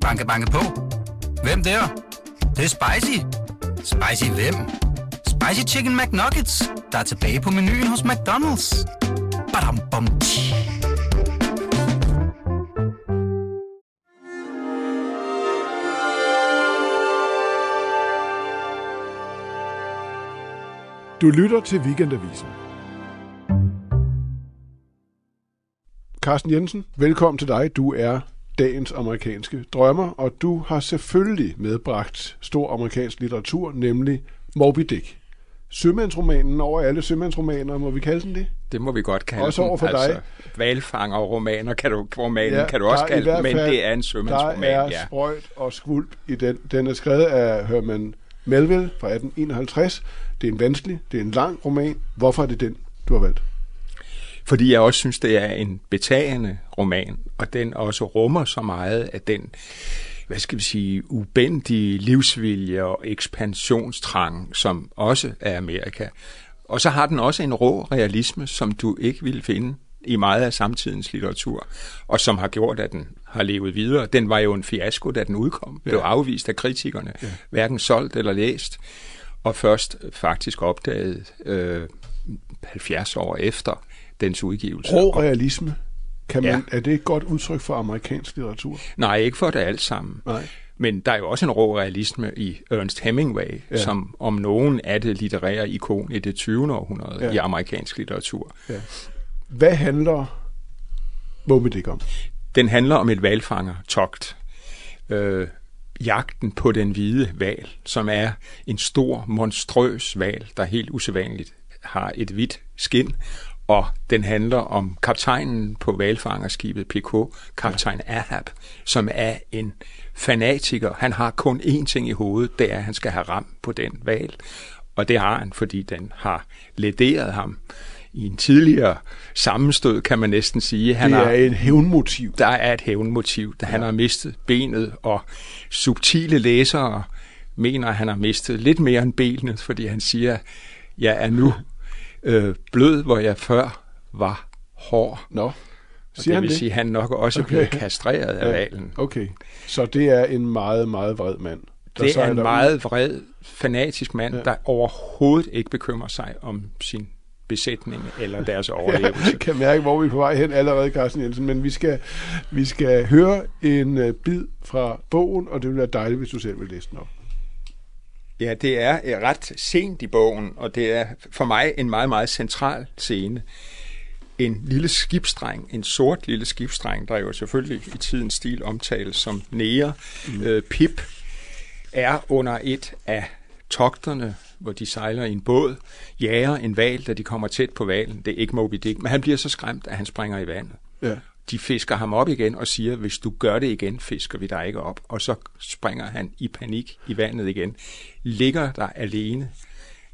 Banke, banke på. Hvem der? Det, det er spicy. Spicy hvem? Spicy Chicken McNuggets, der er tilbage på menuen hos McDonald's. Badum, bom, tji. Du lytter til Weekendavisen. Carsten Jensen, velkommen til dig. Du er dagens amerikanske drømmer, og du har selvfølgelig medbragt stor amerikansk litteratur, nemlig Moby Dick. Sømandsromanen over alle sømandsromaner, må vi kalde den det? Det må vi godt kalde Også over for den. dig. valfanger og romaner kan du, romanen Ja, kan du også kalde den, men fald- det er en sømandsroman. Der er ja. sprøjt og skvulp i den. Den er skrevet af Herman Melville fra 1851. Det er en vanskelig, det er en lang roman. Hvorfor er det den, du har valgt? Fordi jeg også synes, det er en betagende roman, og den også rummer så meget af den, hvad skal vi sige, ubændige livsvilje og ekspansionstrang, som også er Amerika. Og så har den også en rå realisme, som du ikke vil finde i meget af samtidens litteratur, og som har gjort, at den har levet videre. Den var jo en fiasko, da den udkom. Blev afvist af kritikerne, ja. hverken solgt eller læst, og først faktisk opdaget øh, 70 år efter dens udgivelse. Rå realisme. Kan man, Ja. Er det et godt udtryk for amerikansk litteratur? Nej, ikke for det alt sammen. Nej. Men der er jo også en rå realisme i Ernest Hemingway, Ja. som om nogen er det litterære ikon i det 20. århundrede Ja. i amerikansk litteratur. Ja. Hvad handler Moby om? Den handler om et valfangertogt. Øh, jagten på den hvide val, som er en stor, monstrøs val, der helt usædvanligt har et hvidt skin, og den handler om kaptajnen på valfangerskibet PK, kaptajn Ahab, som er en fanatiker. Han har kun én ting i hovedet, det er, at han skal have ram på den val, og det har han, fordi den har lederet ham i en tidligere sammenstød, kan man næsten sige. Han Det har, er et hævnmotiv. der er et hævnmotiv, da han har mistet benet, og subtile læsere mener, at han har mistet lidt mere end benet, fordi han siger, jeg er nu øh, blød, hvor jeg før var hård. Nå, Og siger det vil det? sige, at han nok også Okay. blev kastreret af valen. Okay, så det er en meget, meget vred mand. der Det er en ud. meget vred, fanatisk mand, Ja. ja. der overhovedet ikke bekymrer sig om sin besætning eller deres overlevelse. Jeg kan mærke, hvor vi er på vej hen allerede, Carsten Jensen, men vi skal, vi skal høre en uh, bid fra bogen, og det vil være dejligt, hvis du selv vil læse den op. Ja, det er øh, ret sent i bogen, og det er for mig en meget, meget central scene. En lille skibsdreng, en sort lille skibsdreng, der jo selvfølgelig i tidens stil omtales som nære, mm. øh, Pip, er under et af togterne, hvor de sejler i en båd, jager en val, da de kommer tæt på valen. Det er ikke Moby Dick, men han bliver så skræmt, at han springer i vandet. Ja. De fisker ham op igen og siger, hvis du gør det igen, fisker vi dig ikke op. Og så springer han i panik i vandet igen. Ligger der alene.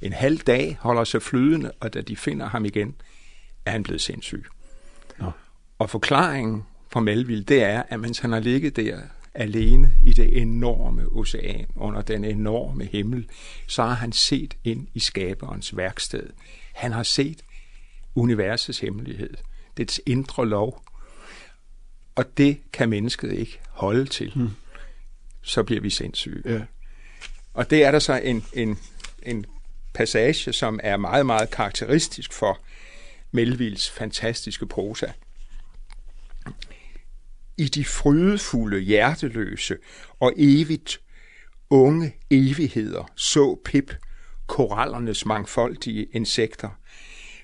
En halv dag holder sig flydende, og da de finder ham igen, er han blevet sindssyg. Nå. Og forklaringen fra Melville, det er, at mens han har ligget der alene i det enorme ocean, under den enorme himmel, så har han set ind i skaberens værksted. Han har set universets hemmelighed, dets indre lov, og det kan mennesket ikke holde til. Hmm. Så bliver vi sindssyge. Ja. Og det er der så en, en, en passage, som er meget, meget karakteristisk for Melvilles fantastiske prosa. I de frydefulde, hjerteløse og evigt unge evigheder så Pip korallernes mangfoldige insekter,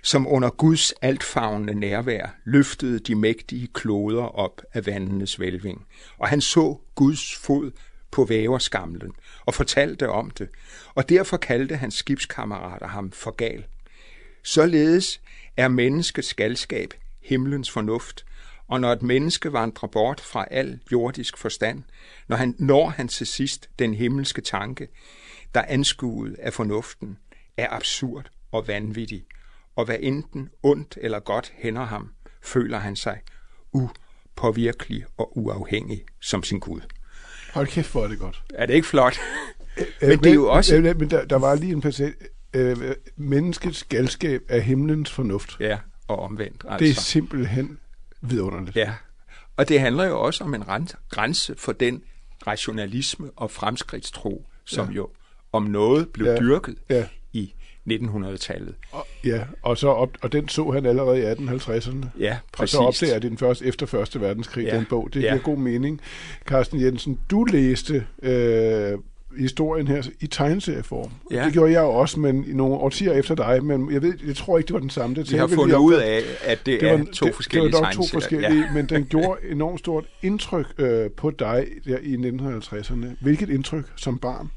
som under Guds altfavnende nærvær løftede de mægtige kloder op af vandenes vælving. Og han så Guds fod på væverskamlen og fortalte om det, og derfor kaldte hans skibskammerater ham for gal. Således er menneskets galskab himlens fornuft, og når et menneske vandrer bort fra al jordisk forstand, når han når han til sidst den himmelske tanke, der anskuet af fornuften, er absurd og vanvittig, og hvad enten ondt eller godt hænder ham, føler han sig upåvirkelig og uafhængig som sin Gud. Hold kæft, hvor er det godt. Er det ikke flot? Øh, Men det er jo også... Øh, Men der, der var lige en passage. Øh, menneskets galskab er himlens fornuft. Ja, og omvendt. Altså. Det er simpelthen vidunderligt. Ja, Og det handler jo også om en grænse for den rationalisme og fremskridtstro, som ja. jo om noget blev ja. dyrket ja. I 1900-tallet. Og, ja, og, så op, og den så han allerede i 1850'erne. Ja, præcis. Og så opdager det den første, efter Første Verdenskrig, ja. den bog. Det giver ja. god mening. Carsten Jensen, du læste øh, historien her i tegneserieform. Ja. Det gjorde jeg også, men i nogle årtier efter dig, men jeg, ved, jeg tror ikke, det var den samme. Det Vi har fundet ud af, at det, det er var, to forskellige Det, det var dog to forskellige, ja. men den gjorde enormt stort indtryk øh, på dig der i 1950'erne. Hvilket indtryk som barn?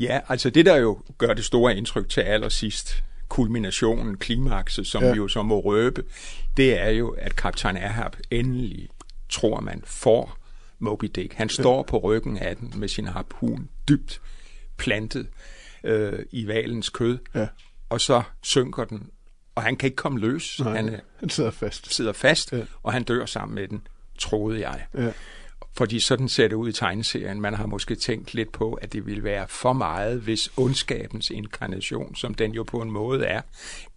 Ja, altså det, der jo gør det store indtryk til allersidst, kulminationen, klimakset, som ja. vi jo så må røbe, det er jo, at kaptajn Ahab endelig, tror man, får Moby Dick. Han står ja. på ryggen af den med sin harpun dybt plantet øh, i valens kød, ja. og så synker den, og han kan ikke komme løs. Nej, han, han sidder fast. Sidder fast, ja. og han dør sammen med den, troede jeg. Ja. Fordi sådan ser det ud i tegneserien. Man har måske tænkt lidt på, at det ville være for meget, hvis ondskabens inkarnation, som den jo på en måde er,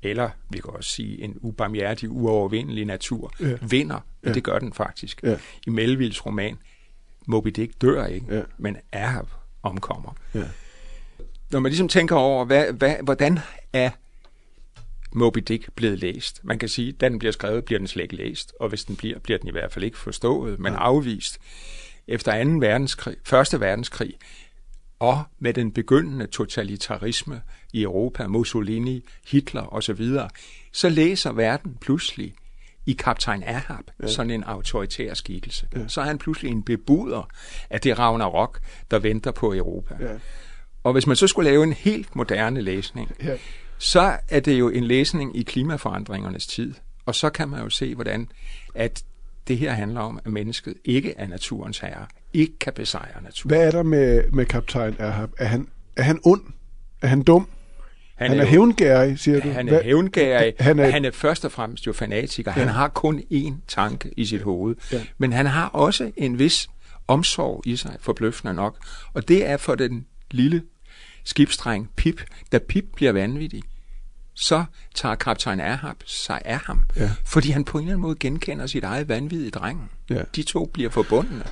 eller vi kan også sige en ubarmhjertig, uovervindelig natur, ja. vinder. Ja. Det gør den faktisk. Ja. I Melvilles roman, Moby Dick dør ikke, ja. men Ahab omkommer. Ja. Når man ligesom tænker over, hvad, hvad, hvordan er Moby Dick blevet læst. Man kan sige, at da den bliver skrevet, bliver den slet ikke læst, og hvis den bliver, bliver den i hvert fald ikke forstået, men ja. afvist. Efter 2. verdenskrig, 1. verdenskrig, og med den begyndende totalitarisme i Europa, Mussolini, Hitler osv., så læser verden pludselig i kaptajn Ahab, ja. sådan en autoritær skikkelse. Ja. Så er han pludselig en bebuder af det Ragnarok, der venter på Europa. Ja. Og hvis man så skulle lave en helt moderne læsning, ja så er det jo en læsning i klimaforandringernes tid. Og så kan man jo se, hvordan at det her handler om, at mennesket ikke er naturens herre, ikke kan besejre naturen. Hvad er der med, med kaptajn Ahab? Er han, er han ond? Er han dum? Han, han er, er hævngærig, siger du? Han er hævngærig. Han er, han er først og fremmest jo fanatiker. Ja. Han har kun én tanke i sit hoved. Ja. Men han har også en vis omsorg i sig, forbløffende nok. Og det er for den lille skibsdreng Pip, da Pip bliver vanvittig så tager kaptajn Ahab sig af ham, ja. fordi han på en eller anden måde genkender sit eget vanvittige dreng. Ja. De to bliver forbundne.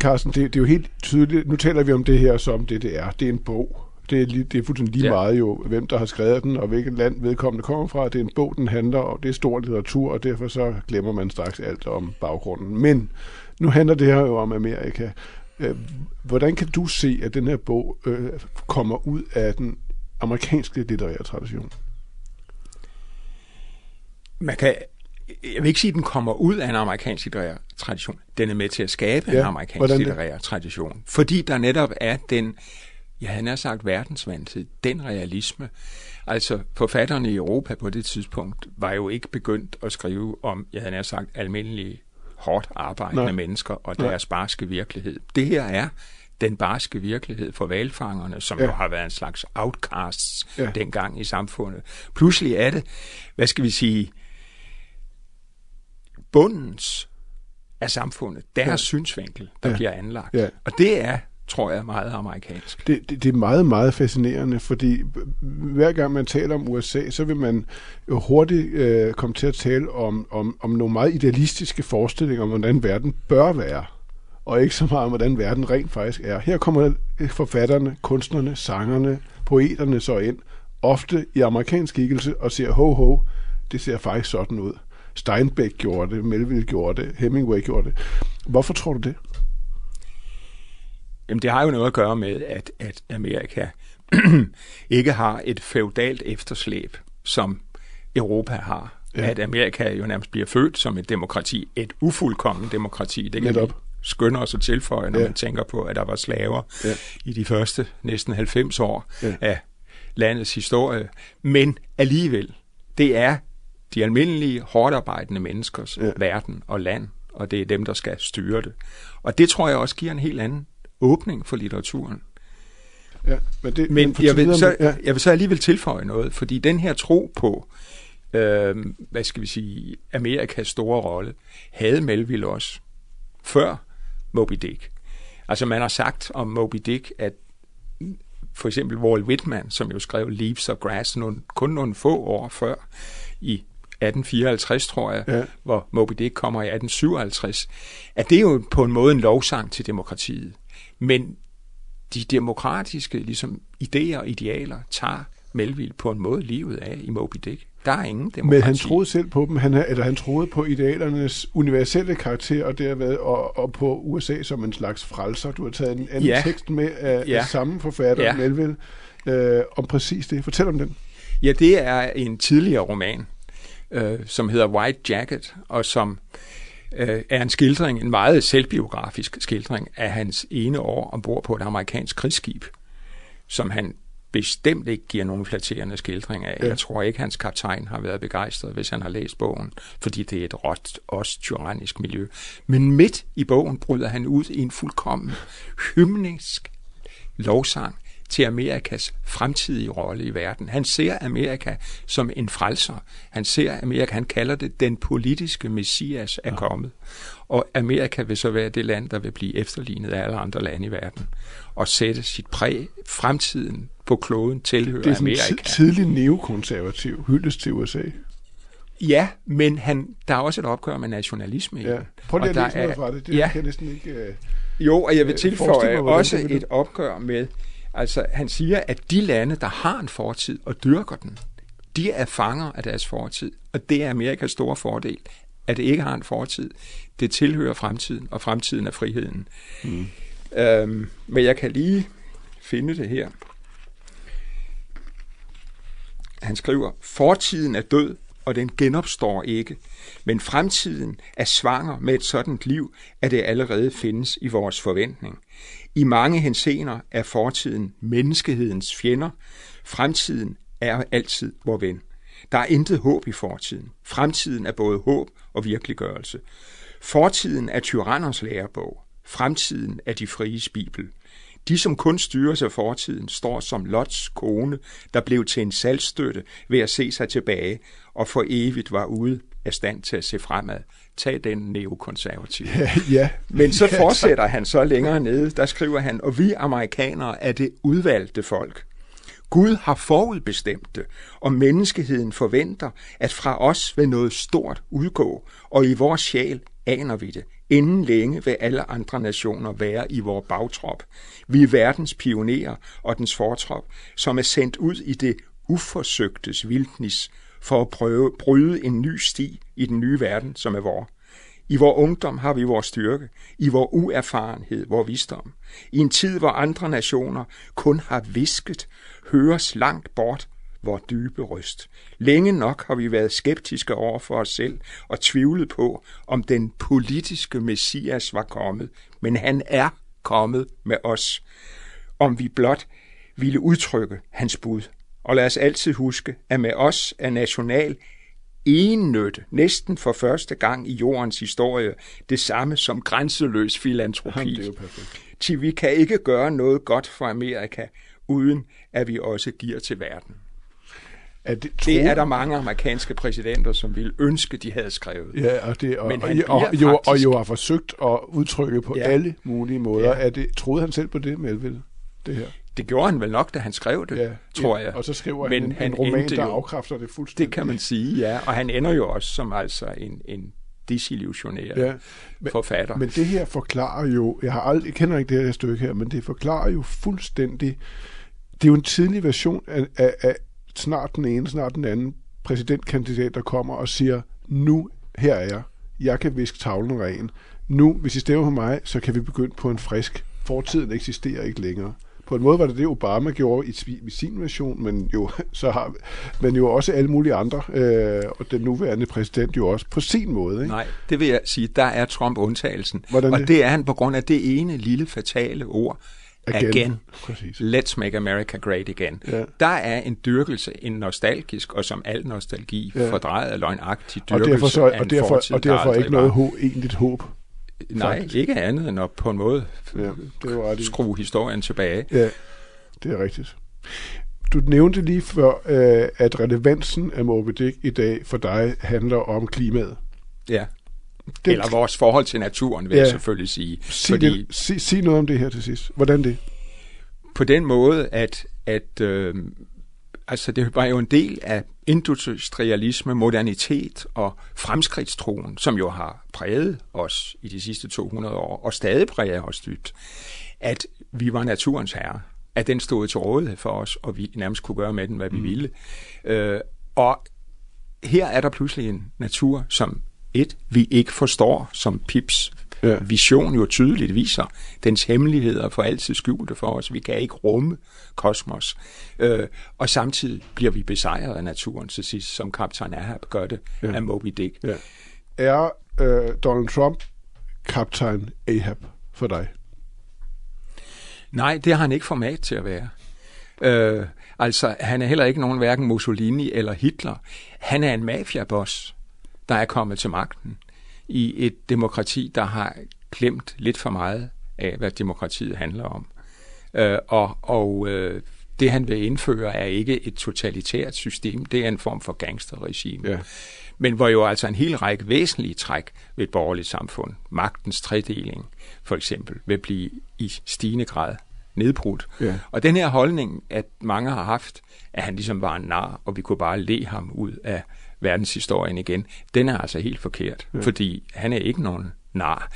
Carsten, det, det er jo helt tydeligt, nu taler vi om det her som det, det er. Det er en bog. Det er, lige, det er fuldstændig lige ja. meget jo, hvem der har skrevet den, og hvilket land vedkommende kommer fra. Det er en bog, den handler om. Det er stor litteratur, og derfor så glemmer man straks alt om baggrunden. Men nu handler det her jo om Amerika. Øh, hvordan kan du se, at den her bog øh, kommer ud af den amerikanske litterære tradition? man kan, jeg vil ikke sige, at den kommer ud af en amerikansk litterær tradition. Den er med til at skabe ja, en amerikansk litterær tradition. Fordi der netop er den, jeg havde nær sagt verdensvandtid, den realisme. Altså forfatterne i Europa på det tidspunkt var jo ikke begyndt at skrive om, jeg havde nær sagt, almindelige hårdt arbejdende Nej. mennesker og deres Nej. barske virkelighed. Det her er den barske virkelighed for valfangerne, som ja. jo har været en slags outcasts ja. dengang i samfundet. Pludselig er det, hvad skal vi sige, bundens af samfundet, deres ja. synsvinkel, der ja. bliver anlagt. Ja. Og det er tror jeg, meget amerikansk. Det, det, det er meget, meget fascinerende, fordi hver gang man taler om USA, så vil man jo hurtigt øh, komme til at tale om, om, om nogle meget idealistiske forestillinger om, hvordan verden bør være, og ikke så meget om, hvordan verden rent faktisk er. Her kommer forfatterne, kunstnerne, sangerne, poeterne så ind, ofte i amerikansk skikkelse, og siger, ho, ho, det ser faktisk sådan ud. Steinbeck gjorde det, Melville gjorde det, Hemingway gjorde det. Hvorfor tror du det? Jamen, det har jo noget at gøre med, at, at Amerika ikke har et feudalt efterslæb, som Europa har. Ja. At Amerika jo nærmest bliver født som et demokrati, et ufuldkommen demokrati. Det kan Netop. skynde os at tilføje, når ja. man tænker på, at der var slaver ja. i de første næsten 90 år ja. af landets historie. Men alligevel, det er de almindelige, hårdt arbejdende menneskers ja. verden og land, og det er dem, der skal styre det. Og det tror jeg også giver en helt anden åbning for litteraturen. Ja, men det, men jeg, vil så, ja. jeg vil så alligevel tilføje noget, fordi den her tro på, øh, hvad skal vi sige, Amerikas store rolle, havde Melville også før Moby Dick. Altså man har sagt om Moby Dick, at for eksempel Walt Whitman, som jo skrev Leaves of Grass nogle, kun nogle få år før, i 1854, tror jeg, Ja. hvor Moby Dick kommer i 1857, at det er jo på en måde en lovsang til demokratiet. Men de demokratiske ligesom, idéer og idealer tager Melville på en måde livet af i Moby Dick. Der er ingen demokrati. Men han troede selv på dem, han, eller han troede på idealernes universelle karakter, og derved og, og på USA som en slags frelser. Du har taget en anden Ja. tekst med af, Ja. af samme forfatter, Ja. Melville, øh, om præcis det. Fortæl om den. Ja, det er en tidligere roman, øh, som hedder White Jacket, og som øh, er en skildring, en meget selvbiografisk skildring af hans ene år ombord på et amerikansk krigsskib, som han bestemt ikke giver nogen flatterende skildring af. Ja. Jeg tror ikke, hans kaptajn har været begejstret, hvis han har læst bogen, fordi det er et råt, også tyrannisk miljø. Men midt i bogen bryder han ud i en fuldkommen hymnisk lovsang til Amerikas fremtidige rolle i verden. Han ser Amerika som en frelser. Han ser Amerika, han kalder det, den politiske messias er kommet. Og Amerika vil så være det land, der vil blive efterlignet af alle andre lande i verden. Og sætte sit præg, fremtiden på kloden tilhører Det er Amerika. ti- tidlig neokonservativ hyldest til USA. Ja, men han, der er også et opgør med nationalisme. Ja. Prøv lige at læse noget fra det. Det ja, kan jeg næsten ikke... Øh... Jo, og jeg vil Øh, tilføje mig, også det et opgør med, altså han siger, at de lande, der har en fortid og dyrker den, de er fanger af deres fortid, og det er Amerikas store fordel, at det ikke har en fortid. Det tilhører fremtiden, og fremtiden er friheden. Mm. Øhm, men jeg kan lige finde det her. Han skriver, fortiden er død, og den genopstår ikke. Men fremtiden er svanger med et sådant liv, at det allerede findes i vores forventning. I mange hensener er fortiden menneskehedens fjender. Fremtiden er altid vor ven. Der er intet håb i fortiden. Fremtiden er både håb og virkeliggørelse. Fortiden er tyranners lærebog. Fremtiden er de fries bibel. De, som kun styres af fortiden, står som Lots kone, der blev til en salgstøtte ved at se sig tilbage, og for evigt var ude af stand til at se fremad. Tag den neokonservative. Ja, ja. Men så fortsætter han så længere nede, der skriver han, og vi amerikanere er det udvalgte folk. Gud har forudbestemt det, og menneskeheden forventer, at fra os vil noget stort udgå, og i vores sjæl aner vi det. Inden længe vil alle andre nationer være i vores bagtrop. Vi er verdens pionerer og dens fortrop, som er sendt ud i det uforsøgtes vildnis for at prøve bryde en ny sti i den nye verden, som er vor. I vor ungdom har vi vores styrke, i vor uerfarenhed, vor visdom. I en tid, hvor andre nationer kun har visket, høres langt bort vor dybe røst. Længe nok har vi været skeptiske over for os selv og tvivlet på, om den politiske messias var kommet. Men han er kommet med os. Om vi blot ville udtrykke hans bud. Og lad os altid huske, at med os er national ennytte næsten for første gang i jordens historie det samme som grænseløs filantropi. Jamen, det er jo perfekt. Til vi kan ikke gøre noget godt for Amerika, uden at vi også giver til verden. Er det, Det er der mange amerikanske præsidenter, som ville ønske, de havde skrevet. Ja, og, det, og, Men og, han og, jo, og faktisk- jo har forsøgt at udtrykke på Ja. alle mulige måder. Ja. Er det, troede han selv på det, Melville? Det her? Det gjorde han vel nok, da han skrev det, Ja. tror jeg. Og så skriver Men han en, han en roman, der jo- afkræfter det fuldstændig. Det kan man sige, ja. Og han ender jo også som altså en, en desillusioneret ja. Men- forfatter. Men det her forklarer jo, jeg, har aldrig, jeg kender ikke det her stykke her, men det forklarer jo fuldstændig, det er jo en tidlig version af, af, af snart den ene, snart den anden præsidentkandidat, der kommer og siger, nu her er jeg, jeg kan viske tavlen ren. Nu, hvis I stemmer på mig, så kan vi begynde på en frisk. Fortiden eksisterer ikke længere. På en måde var det det, Obama gjorde i, i sin version, men jo, så har, men jo også alle mulige andre, øh, og den nuværende præsident jo også på sin måde. Ikke? Nej, det vil jeg sige, der er Trump undtagelsen. Hvordan og det? det er han på grund af det ene lille fatale ord, Again. again. Præcis. Let's make America great again. Ja. Der er en dyrkelse, en nostalgisk, og som al nostalgi, Ja. fordrejet og løgnagtig Og dyrkelse derfor, så, af en og derfor, fortid, og der derfor ikke noget var. håb, egentligt håb. Nej, faktisk. ikke andet end at på en måde Ja, det ret i. skrue historien tilbage. Ja, det er rigtigt. Du nævnte lige før, øh, at relevansen af Moby Dick i dag for dig handler om klimaet. Ja. Det, Eller vores forhold til naturen, vil Ja. jeg selvfølgelig sige. sig, Fordi det, sig, sig noget om det her til sidst. Hvordan det? på den måde, at, at øh, Altså, det var jo en del af industrialisme, modernitet og fremskridtstroen, som jo har præget os i de sidste 200 år, og stadig præger os dybt, at vi var naturens herre, at den stod til rådighed for os, og vi nærmest kunne gøre med den, hvad vi mm. ville. Øh, og her er der pludselig en natur, som et, vi ikke forstår, som Pips ja. vision jo tydeligt viser. Dens hemmeligheder for altid skjulte for os. Vi kan ikke rumme kosmos. Øh, og samtidig bliver vi besejret af naturen til sidst, som kaptajn Ahab gør det ja. af Moby Dick. Ja. Er øh, Donald Trump kaptajn Ahab for dig? Nej, det har han ikke format til at være. Øh, altså, han er heller ikke nogen hverken Mussolini eller Hitler. Han er en mafiaboss, der er kommet til magten i et demokrati, der har glemt lidt for meget af, hvad demokratiet handler om. Øh, og og øh, det, han vil indføre, er ikke et totalitært system, det er en form for gangsterregime. Ja. Men hvor jo altså en hel række væsentlige træk ved et borgerligt samfund, magtens tredeling for eksempel, vil blive i stigende grad nedbrudt. Ja. Og den her holdning, at mange har haft, at han ligesom var en nar, og vi kunne bare le ham ud af verdenshistorien igen, den er altså helt forkert, ja. fordi han er ikke nogen nar.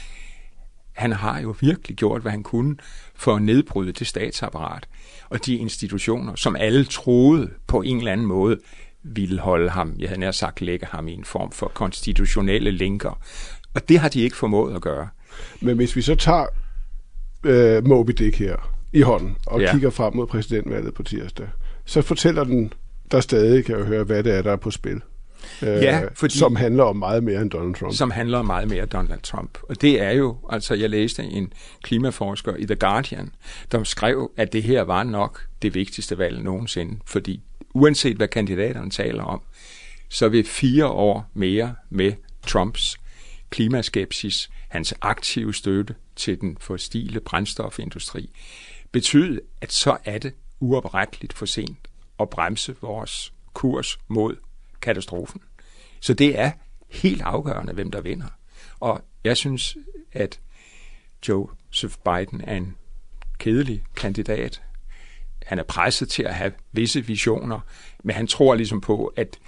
Han har jo virkelig gjort, hvad han kunne for at nedbryde det statsapparat og de institutioner, som alle troede på en eller anden måde ville holde ham, jeg havde nær sagt lægge ham i en form for konstitutionelle linker. Og det har de ikke formået at gøre. Men hvis vi så tager øh, Moby Dick her i hånden og ja. kigger frem mod præsidentvalget på tirsdag, så fortæller den der stadig, kan jeg høre, hvad det er, der er på spil ja, øh, fordi, som handler om meget mere end Donald Trump. Som handler om meget mere end Donald Trump. Og det er jo, altså jeg læste en klimaforsker i The Guardian, der skrev, at det her var nok det vigtigste valg nogensinde, fordi uanset hvad kandidaterne taler om, så vil fire år mere med Trumps klimaskepsis, hans aktive støtte til den fossile brændstofindustri, betyde, at så er det uopretteligt for sent at bremse vores kurs mod katastrofen. Så det er helt afgørende, hvem der vinder. Og jeg synes, at Joseph Biden er en kedelig kandidat. Han er presset til at have visse visioner, men han tror ligesom på, at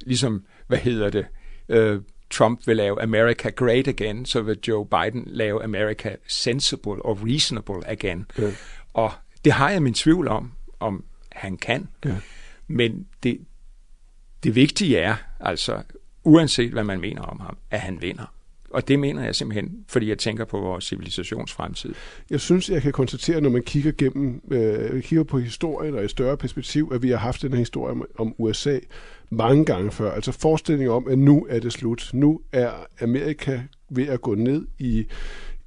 ligesom, hvad hedder det, uh, Trump vil lave America great again, så vil Joe Biden lave America sensible og reasonable again. Ja. Og det har jeg min tvivl om, om han kan. Ja. Men det, det vigtige er, altså uanset hvad man mener om ham, at han vinder. Og det mener jeg simpelthen, fordi jeg tænker på vores civilisations fremtid. Jeg synes, jeg kan konstatere, når man kigger gennem, øh, kigger på historien og i større perspektiv, at vi har haft den her historie om, om USA mange gange før. Altså forestillingen om, at nu er det slut. Nu er Amerika ved at gå ned i,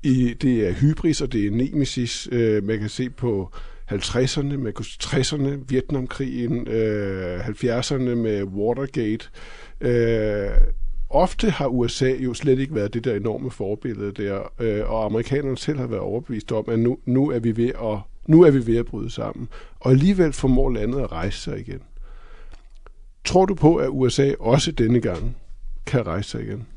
i det er hybris, og det er nemesis. Øh, man kan se på 50'erne med 60'erne, Vietnamkrigen, øh, 70'erne med Watergate. Øh, ofte har USA jo slet ikke været det der enorme forbillede der, øh, og amerikanerne selv har været overbevist om, at nu, nu, er vi ved at, nu er vi ved at bryde sammen. Og alligevel formår landet at rejse sig igen. Tror du på, at USA også denne gang kan rejse sig igen?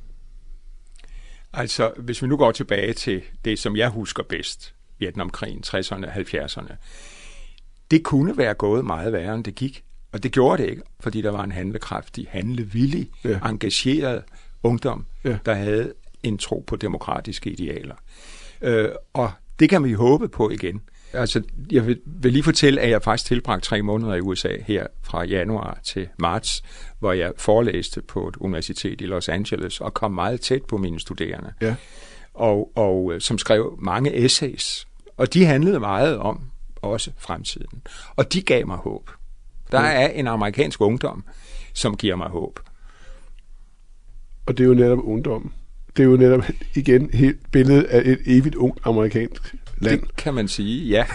Altså, hvis vi nu går tilbage til det, som jeg husker bedst, Vietnamkrigen, 60'erne, 70'erne. Det kunne være gået meget værre, end det gik. Og det gjorde det ikke, fordi der var en handlekraftig, handlevillig, ja. engageret ungdom, ja. der havde en tro på demokratiske idealer. Øh, og det kan vi håbe på igen. Altså, jeg vil, vil lige fortælle, at jeg faktisk tilbragte tre måneder i USA her fra januar til marts, hvor jeg forelæste på et universitet i Los Angeles og kom meget tæt på mine studerende. Ja og, og øh, som skrev mange essays. Og de handlede meget om også fremtiden. Og de gav mig håb. Der mm. er en amerikansk ungdom, som giver mig håb. Og det er jo netop ungdom. Det er jo netop igen helt billedet af et evigt ung amerikansk land. Det kan man sige, ja.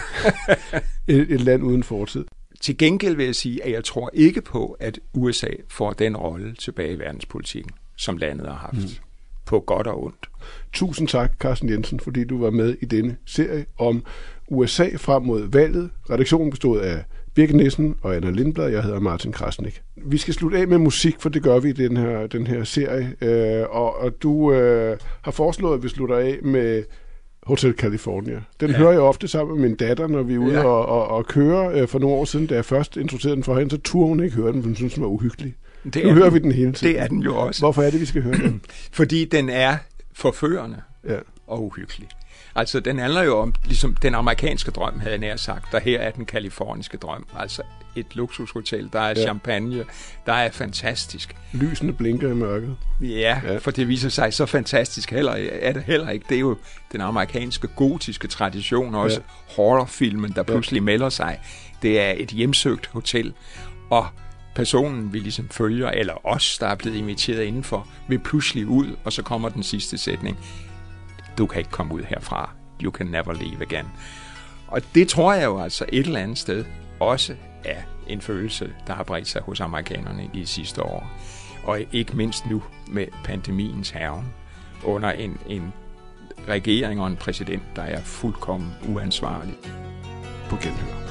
et, et land uden fortid. Til gengæld vil jeg sige, at jeg tror ikke på, at USA får den rolle tilbage i verdenspolitikken, som landet har haft. Mm på godt og ondt. Tusind tak, Carsten Jensen, fordi du var med i denne serie om USA frem mod valget. Redaktionen bestod af Birgit Nissen og Anna Lindblad. Jeg hedder Martin Krasnik. Vi skal slutte af med musik, for det gør vi i den her, den her serie. Øh, og, og du øh, har foreslået, at vi slutter af med Hotel California. Den ja. hører jeg ofte sammen med min datter, når vi er ude ja. og, og, og køre. For nogle år siden, da jeg først introducerede den for hende, så turde hun ikke høre den, for hun synes, den var uhyggelig. Det nu hører den. vi den hele tiden. Det er den jo også. Hvorfor er det, vi skal høre den? Fordi den er forførende ja. og uhyggelig. Altså, den handler jo om ligesom den amerikanske drøm, havde jeg nær sagt, og her er den kaliforniske drøm. Altså, et luksushotel, der er ja. champagne, der er fantastisk. Lysene blinker i mørket. Ja, ja, for det viser sig så fantastisk heller, er det heller ikke. Det er jo den amerikanske gotiske tradition, også ja. horrorfilmen, der pludselig ja. melder sig. Det er et hjemsøgt hotel, og personen, vi ligesom følger, eller os, der er blevet inviteret indenfor, vil pludselig ud, og så kommer den sidste sætning. Du kan ikke komme ud herfra. You can never leave again. Og det tror jeg jo altså et eller andet sted også er en følelse, der har bredt sig hos amerikanerne i de sidste år. Og ikke mindst nu med pandemiens herren under en, en regering og en præsident, der er fuldkommen uansvarlig. På genhør.